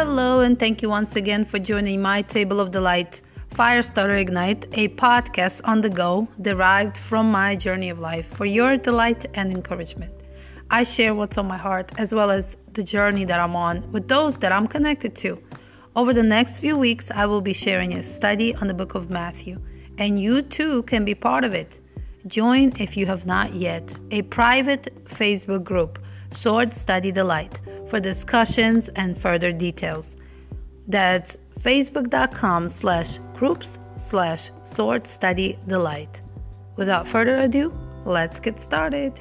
Hello, and thank you once again for joining my Table of Delight Firestarter Ignite, a podcast on the go derived from my journey of life for your delight and encouragement. I share what's on my heart as well as the journey that I'm on with those that I'm connected to. Over the next few weeks, I will be sharing a study on the book of Matthew, and you too can be part of it. Join, if you have not yet, a private Facebook group, Sword Study Delight, for discussions and further details. That's facebook.com slash groups slash sword study delight. Without further ado, let's get started.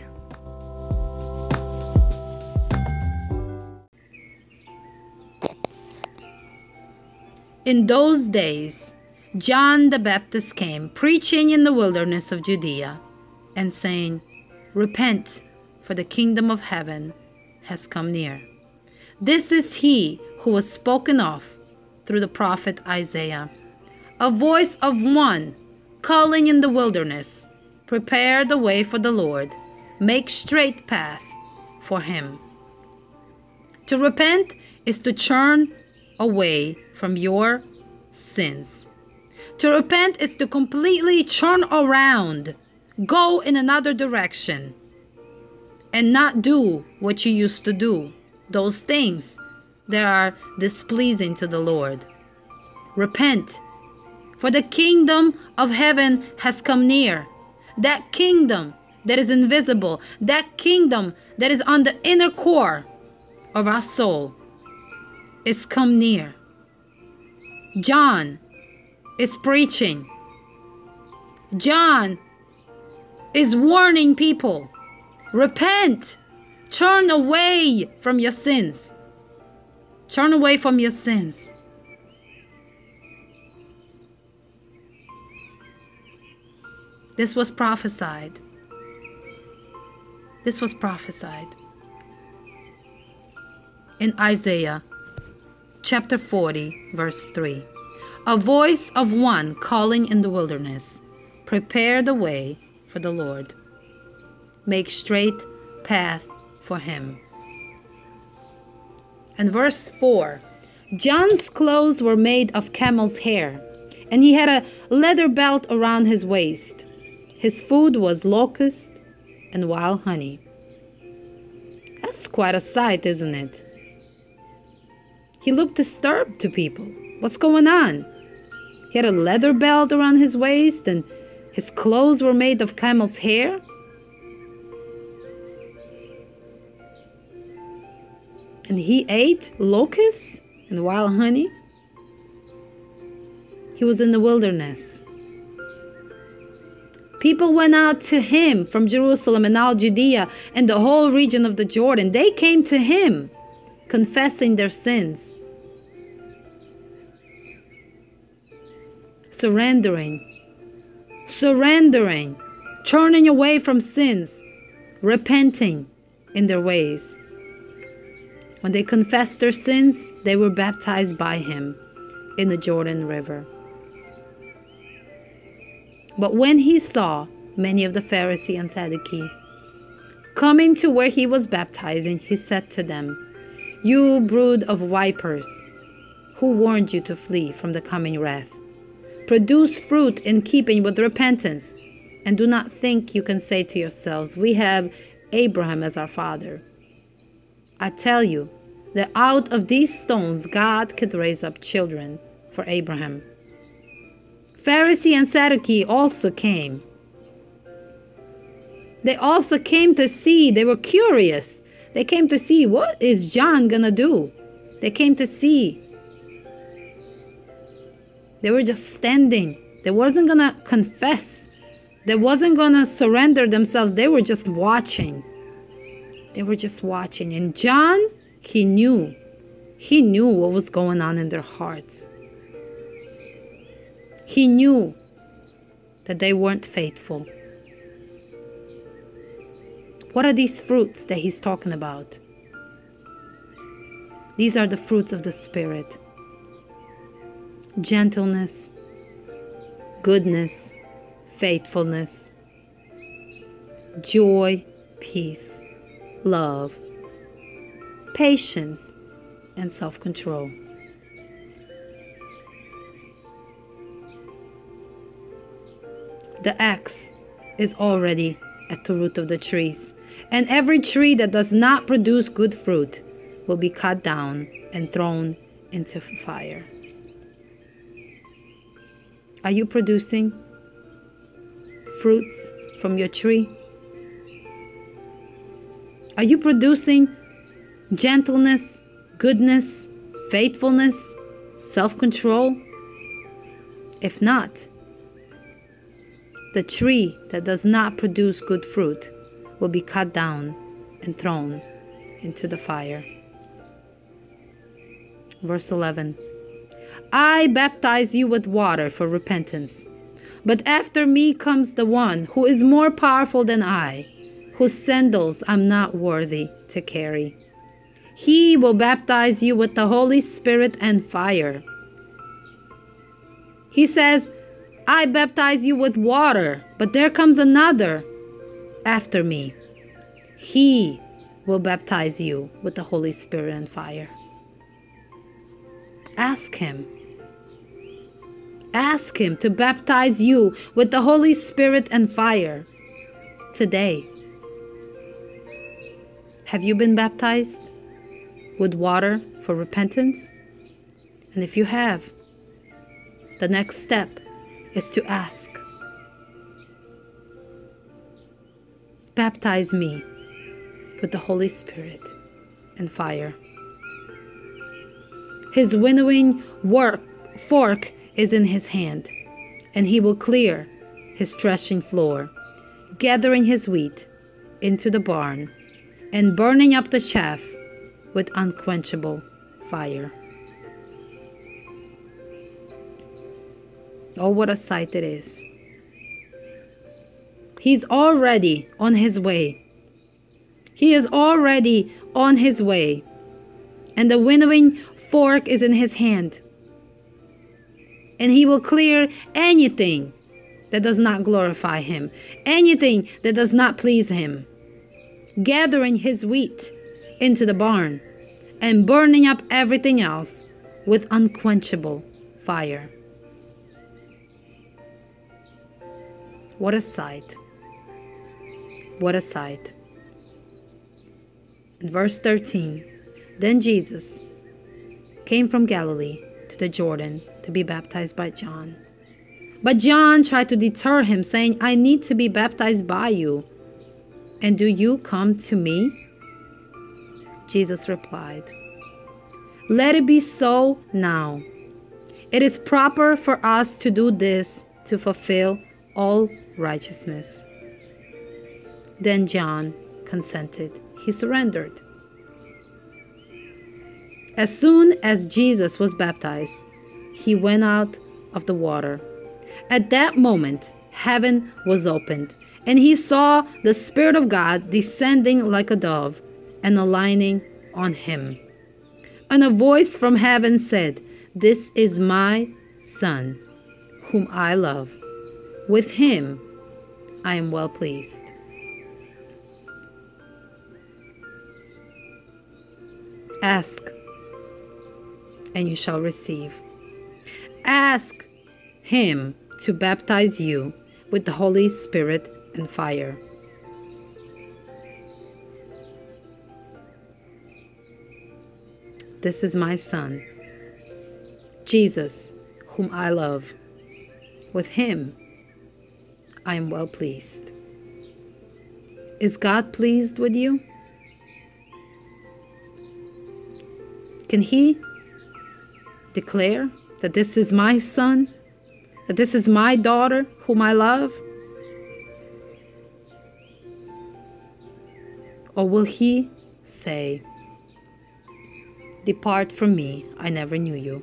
In those days, John the Baptist came, preaching in the wilderness of Judea, and saying, Repent, for the kingdom of heaven has come near. This is he who was spoken of through the prophet Isaiah. A voice of one calling in the wilderness, Prepare the way for the Lord, make straight path for him. To repent is to turn away from your sins. To repent is to completely turn around, go in another direction, and not do what you used to do, those things that are displeasing to the Lord. Repent, for the kingdom of heaven has come near. That kingdom that is invisible, that kingdom that is on the inner core of our soul, is come near. John is preaching. John is warning people repent, turn away from your sins. Turn away from your sins. This was prophesied. This was prophesied in Isaiah chapter 40, verse 3. A voice of one calling in the wilderness, Prepare the way for the Lord, make straight path for him. And verse 4 John's clothes were made of camel's hair, and he had a leather belt around his waist. His food was locust and wild honey. That's quite a sight, isn't it? He looked disturbed to people. What's going on? He had a leather belt around his waist and his clothes were made of camel's hair. And he ate locusts and wild honey. He was in the wilderness. People went out to him from Jerusalem and all Judea and the whole region of the Jordan. They came to him confessing their sins. surrendering, surrendering, turning away from sins, repenting in their ways. When they confessed their sins, they were baptized by him in the Jordan River. But when he saw many of the Pharisees and Sadducees coming to where he was baptizing, he said to them, You brood of vipers, who warned you to flee from the coming wrath? Produce fruit in keeping with repentance. And do not think you can say to yourselves, We have Abraham as our father. I tell you that out of these stones God could raise up children for Abraham. Pharisee and Sadducee also came. They also came to see, they were curious. They came to see what is John gonna do? They came to see they were just standing. They wasn't to confess. They wasn't to surrender themselves. They were just watching. They were just watching. And John, he knew. He knew what was going on in their hearts. He knew that they weren't faithful. What are these fruits that he's talking about? These are the fruits of the Spirit gentleness, goodness, faithfulness, joy, peace, love, patience, and self control. The axe is already at the root of the trees, and every tree that does not produce good fruit will be cut down and thrown into fire. Are you producing fruits from your tree? Are you producing gentleness, goodness, faithfulness, self control? If not, the tree that does not produce good fruit will be cut down and thrown into the fire. Verse 11 I baptize you with water for repentance, but after me comes the one who is more powerful than I, whose sandals I'm not worthy to carry. He will baptize you with the Holy Spirit and fire. He says, I baptize you with water, but there comes another after me. He will baptize you with the Holy Spirit and fire. Ask Him. Ask Him to baptize you with the Holy Spirit and fire today. Have you been baptized with water for repentance? And if you have, the next step is to ask Baptize me with the Holy Spirit and fire. His winnowing work, fork is in his hand, and he will clear his threshing floor, gathering his wheat into the barn, and burning up the chaff with unquenchable fire. Oh, what a sight it is! He's already on his way. He is already on his way. And the winnowing fork is in his hand. And he will clear anything that does not glorify him, anything that does not please him, gathering his wheat into the barn and burning up everything else with unquenchable fire. What a sight! What a sight! In verse 13, then Jesus came from Galilee to the Jordan to be baptized by John. But John tried to deter him, saying, I need to be baptized by you, and do you come to me? Jesus replied, Let it be so now. It is proper for us to do this to fulfill all righteousness. Then John consented. He surrendered. As soon as Jesus was baptized, he went out of the water. At that moment, heaven was opened, and he saw the Spirit of God descending like a dove and aligning on him. And a voice from heaven said, This is my Son, whom I love. With him I am well pleased. Ask, and you shall receive. Ask Him to baptize you with the Holy Spirit and fire. This is my Son, Jesus, whom I love. With Him I am well pleased. Is God pleased with you? Can He declare that this is my son, that this is my daughter whom I love? Or will he say, Depart from me, I never knew you?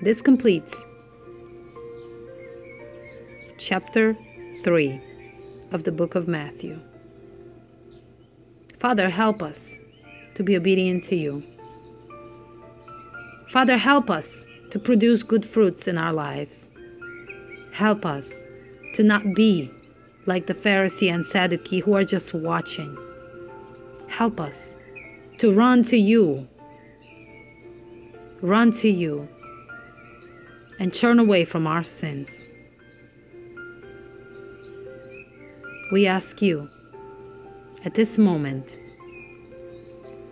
This completes chapter 3 of the book of Matthew. Father, help us to be obedient to you. Father, help us to produce good fruits in our lives. Help us to not be like the Pharisee and Sadducee who are just watching. Help us to run to you. Run to you and turn away from our sins. We ask you at this moment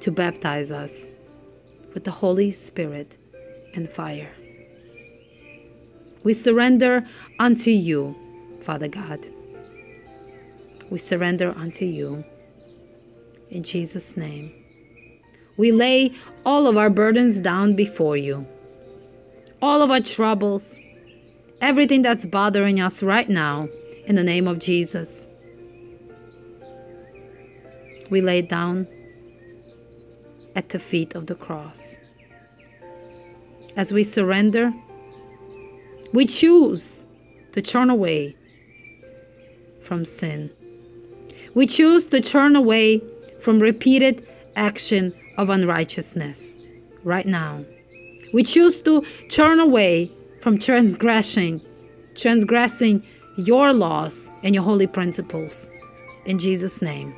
to baptize us with the Holy Spirit and fire. We surrender unto you, Father God. We surrender unto you. In Jesus' name. We lay all of our burdens down before you, all of our troubles, everything that's bothering us right now, in the name of Jesus. We lay down at the feet of the cross. As we surrender, we choose to turn away from sin. We choose to turn away from repeated action of unrighteousness right now. We choose to turn away from transgressing, transgressing your laws and your holy principles. In Jesus' name.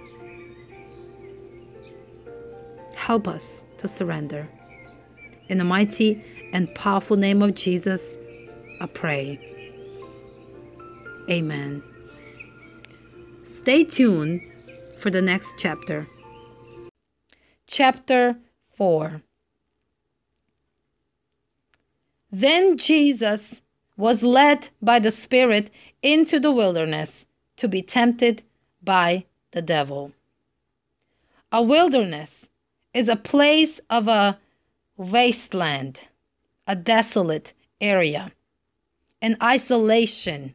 Help us to surrender. In the mighty and powerful name of Jesus, I pray. Amen. Stay tuned for the next chapter. Chapter 4 Then Jesus was led by the Spirit into the wilderness to be tempted by the devil. A wilderness is a place of a wasteland, a desolate area, an isolation.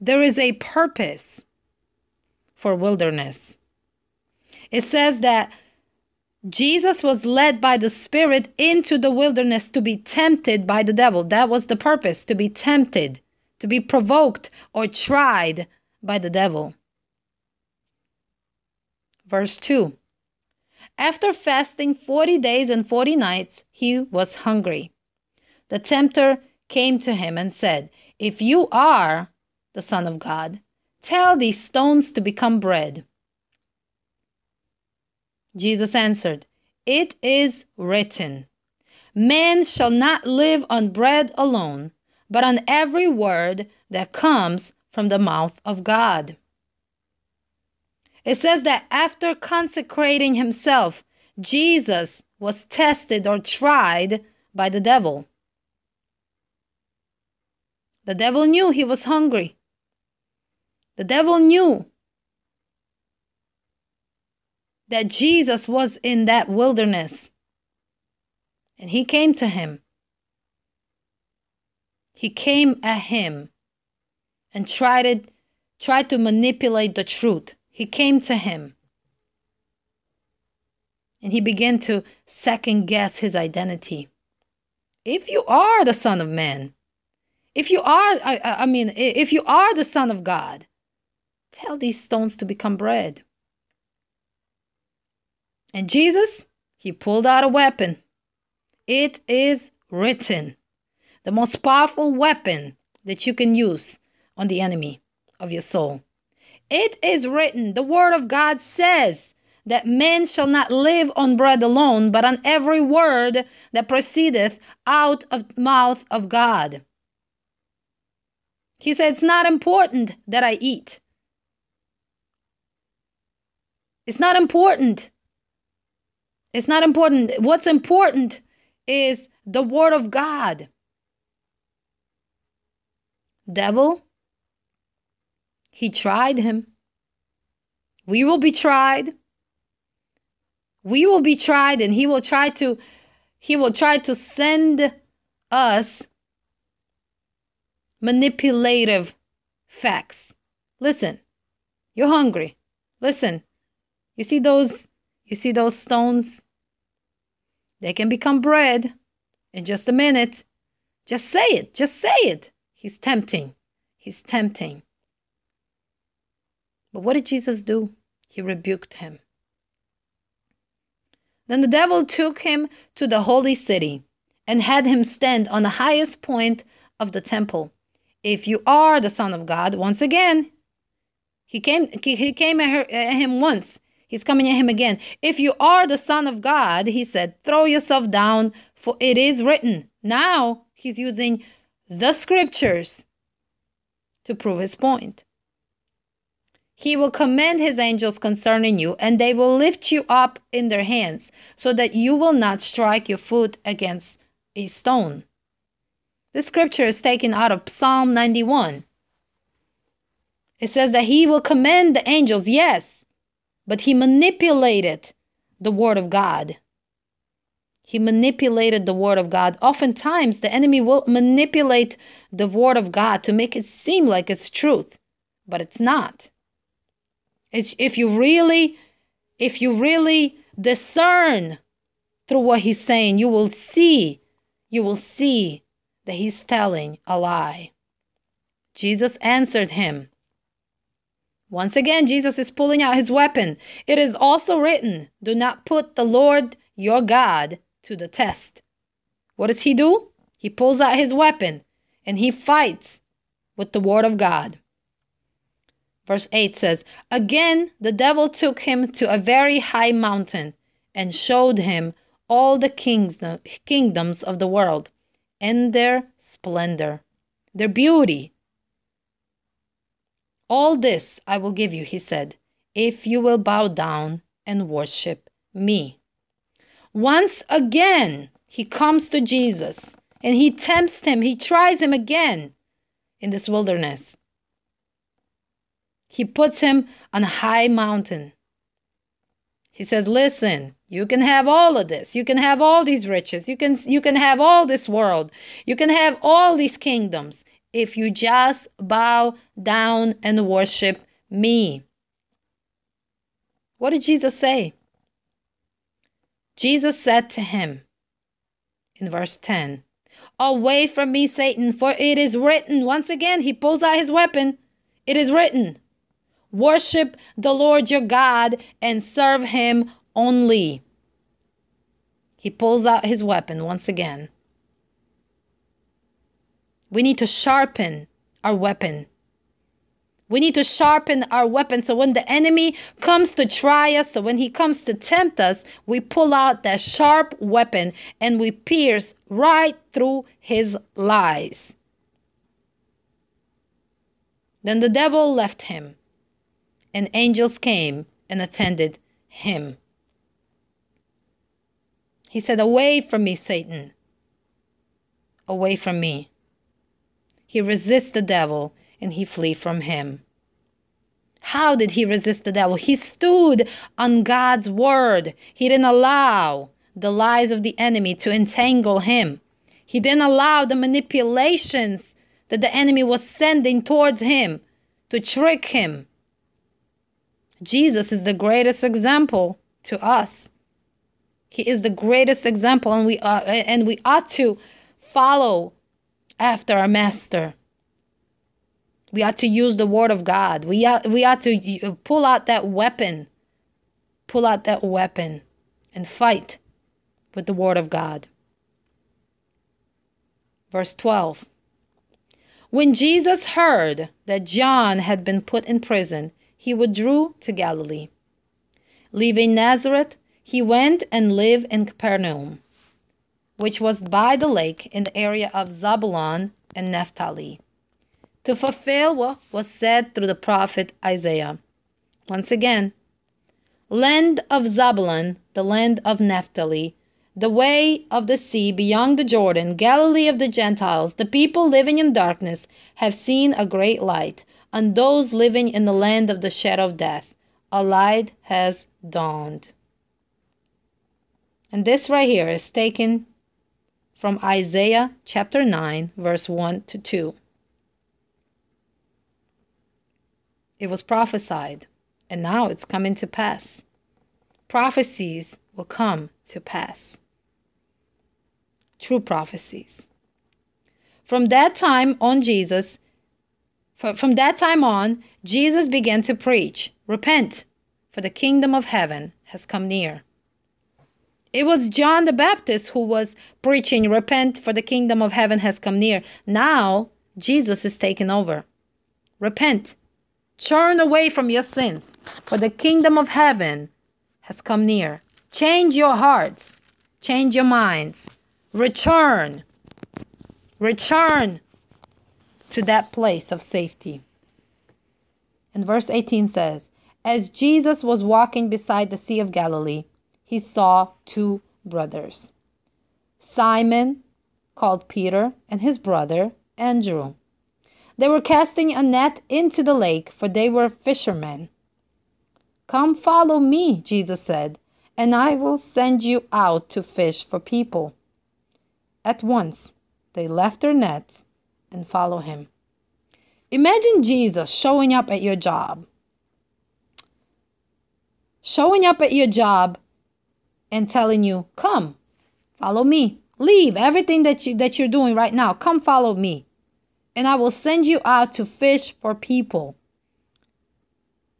There is a purpose for wilderness. It says that Jesus was led by the Spirit into the wilderness to be tempted by the devil. That was the purpose to be tempted, to be provoked or tried by the devil. Verse 2 After fasting 40 days and 40 nights, he was hungry. The tempter came to him and said, If you are the Son of God, tell these stones to become bread. Jesus answered, It is written, Man shall not live on bread alone, but on every word that comes from the mouth of God. It says that after consecrating himself, Jesus was tested or tried by the devil. The devil knew he was hungry. The devil knew that Jesus was in that wilderness. And he came to him. He came at him and tried it, tried to manipulate the truth. He came to him. And he began to second guess his identity. If you are the Son of Man, if you are, I, I mean, if you are the Son of God, tell these stones to become bread. And Jesus, he pulled out a weapon. It is written. The most powerful weapon that you can use on the enemy of your soul. It is written, the word of God says that man shall not live on bread alone, but on every word that proceedeth out of the mouth of God. He said, It's not important that I eat. It's not important it's not important. What's important is the word of God. Devil, he tried him. We will be tried. We will be tried and he will try to he will try to send us manipulative facts. Listen. You're hungry. Listen. You see those you see those stones? They can become bread in just a minute. Just say it. Just say it. He's tempting. He's tempting. But what did Jesus do? He rebuked him. Then the devil took him to the holy city and had him stand on the highest point of the temple. If you are the Son of God, once again, he came, he came at, her, at him once He's coming at him again. If you are the Son of God, he said, throw yourself down, for it is written. Now He's using the scriptures to prove his point. He will command his angels concerning you, and they will lift you up in their hands, so that you will not strike your foot against a stone. This scripture is taken out of Psalm 91. It says that he will command the angels, yes, but he manipulated the word of God. He manipulated the word of God. Oftentimes, the enemy will manipulate the word of God to make it seem like it's truth, but it's not. It's, if you really, if you really discern through what he's saying, you will see, you will see that he's telling a lie. Jesus answered him. Once again, Jesus is pulling out his weapon. It is also written, Do not put the Lord your God to the test. What does he do? He pulls out his weapon and he fights with the word of God. Verse 8 says, Again the devil took him to a very high mountain and showed him all the kings, kingdoms of the world and their splendor, their beauty. All this I will give you, he said, if you will bow down and worship me. Once again, he comes to Jesus and he tempts him, he tries him again in this wilderness. He puts him on a high mountain. He says, "Listen, you can have all of this. You can have all these riches. You can you can have all this world. You can have all these kingdoms if you just bow down and worship me." What did Jesus say? Jesus said to him in verse 10, Away from me, Satan, for it is written. Once again, he pulls out his weapon. It is written. Worship the Lord your God and serve him only. He pulls out his weapon once again. We need to sharpen our weapon. We need to sharpen our weapon so when the enemy comes to try us, so when he comes to tempt us, we pull out that sharp weapon and we pierce right through his lies. Then the devil left him and angels came and attended him. He said, Away from me, Satan. Away from me. He resists the devil and he flee from him. How did he resist the devil? He stood on God's word. He didn't allow the lies of the enemy to entangle him. He didn't allow the manipulations that the enemy was sending towards him to trick him Jesus is the greatest example to us. He is the greatest example, and we are, and we ought to follow after our master. We ought to use the word of God. We ought, we ought to uh, pull out that weapon, pull out that weapon, and fight with the word of God. Verse 12. When Jesus heard that John had been put in prison, he withdrew to Galilee. Leaving Nazareth, he went and lived in Capernaum, which was by the lake in the area of Zabulon and Naphtali, to fulfill what was said through the prophet Isaiah. Once again, land of Zabulon, the land of Naphtali, the way of the sea beyond the Jordan, Galilee of the Gentiles, the people living in darkness have seen a great light and those living in the land of the shadow of death. A light has dawned. And this right here is taken from Isaiah chapter 9, verse 1 to 2. It was prophesied, and now it's coming to pass. Prophecies will come to pass. True prophecies. From that time on, Jesus from that time on, Jesus began to preach, Repent, for the kingdom of heaven has come near. It was John the Baptist who was preaching, Repent, for the kingdom of heaven has come near. Now, Jesus is taking over. Repent, turn away from your sins, for the kingdom of heaven has come near. Change your hearts, change your minds, return, return to that place of safety. And verse 18 says, As Jesus was walking beside the Sea of Galilee, he saw two brothers Simon, called Peter, and his brother Andrew. They were casting a net into the lake, for they were fishermen. Come follow me, Jesus said, and I will send you out to fish for people. At once they left their nets and followed him. Imagine Jesus showing up at your job. Showing up at your job and telling you, "Come, follow me. Leave everything that you that you're doing right now. Come follow me. And I will send you out to fish for people."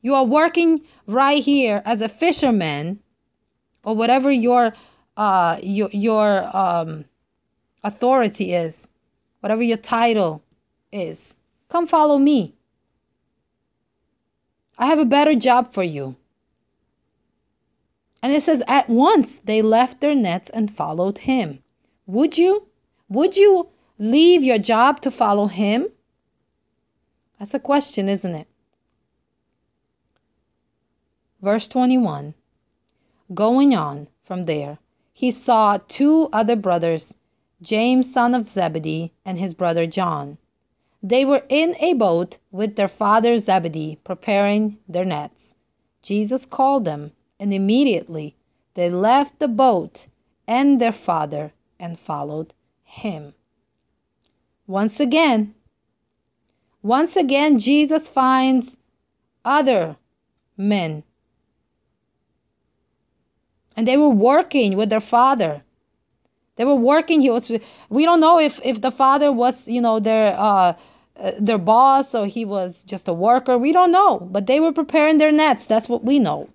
You are working right here as a fisherman or whatever your uh your your um authority is, whatever your title is. Come follow me. I have a better job for you. And it says, at once they left their nets and followed him. Would you? Would you leave your job to follow him? That's a question, isn't it? Verse 21 Going on from there, he saw two other brothers, James, son of Zebedee, and his brother John they were in a boat with their father Zebedee, preparing their nets. Jesus called them, and immediately they left the boat and their father and followed him. Once again, once again, Jesus finds other men. And they were working with their father. They were working. He was. We don't know if if the father was, you know, their uh, uh, their boss or he was just a worker. We don't know. But they were preparing their nets. That's what we know.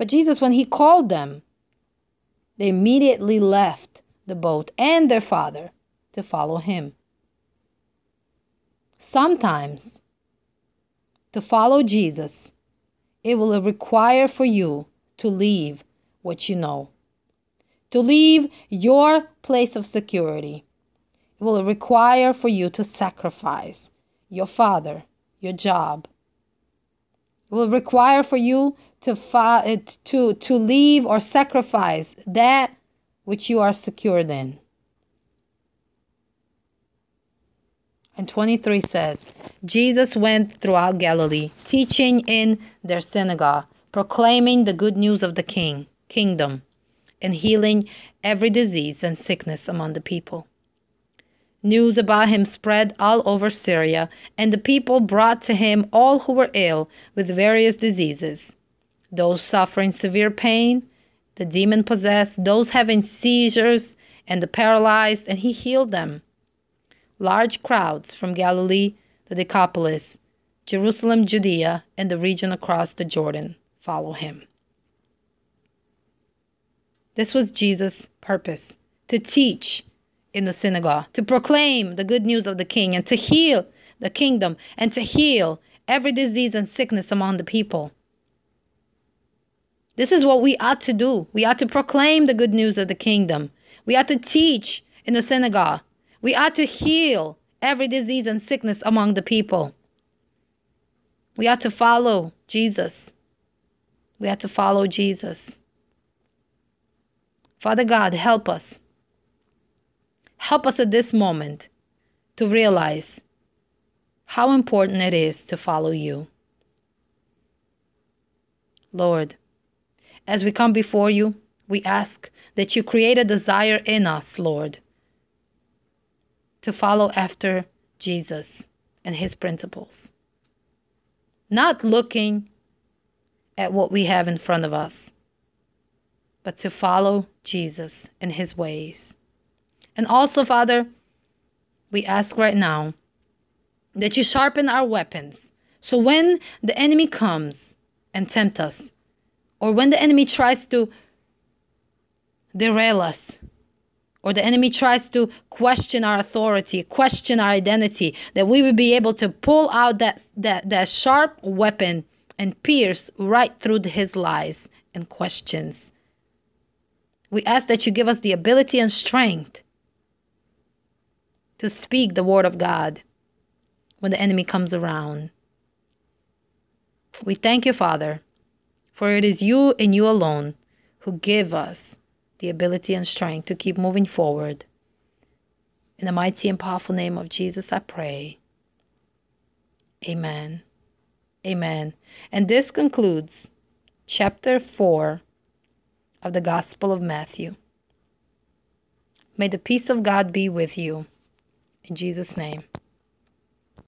But Jesus, when he called them, they immediately left the boat and their father to follow him. Sometimes, to follow Jesus, it will require for you to leave what you know to leave your place of security. It will require for you to sacrifice your father, your job. Will require for you to, fa- eh, to, to leave or sacrifice that which you are secured in. And 23 says, Jesus went throughout Galilee, teaching in their synagogue, proclaiming the good news of the king, kingdom and healing every disease and sickness among the people. News about him spread all over Syria, and the people brought to him all who were ill with various diseases those suffering severe pain, the demon possessed, those having seizures, and the paralyzed, and he healed them. Large crowds from Galilee, the Decapolis, Jerusalem, Judea, and the region across the Jordan follow him. This was Jesus' purpose to teach in the synagogue, to proclaim the good news of the king, and to heal the kingdom, and to heal every disease and sickness among the people. This is what we ought to do. We ought to proclaim the good news of the kingdom. We ought to teach in the synagogue. We ought to heal every disease and sickness among the people. We ought to follow Jesus. We ought to follow Jesus. Father God, help us. Help us at this moment to realize how important it is to follow you. Lord, as we come before you, we ask that you create a desire in us, Lord, to follow after Jesus and his principles. Not looking at what we have in front of us, but to follow Jesus and his ways. And also, Father, we ask right now that you sharpen our weapons. So when the enemy comes and tempt us, or when the enemy tries to derail us, or the enemy tries to question our authority, question our identity, that we will be able to pull out that, that, that sharp weapon and pierce right through his lies and questions we ask that you give us the ability and strength to speak the word of God when the enemy comes around. We thank you, Father, for it is you and you alone who give us the ability and strength to keep moving forward. In the mighty and powerful name of Jesus, I pray. Amen. Amen. And this concludes chapter 4 of the Gospel of Matthew. May the peace of God be with you. In Jesus' name.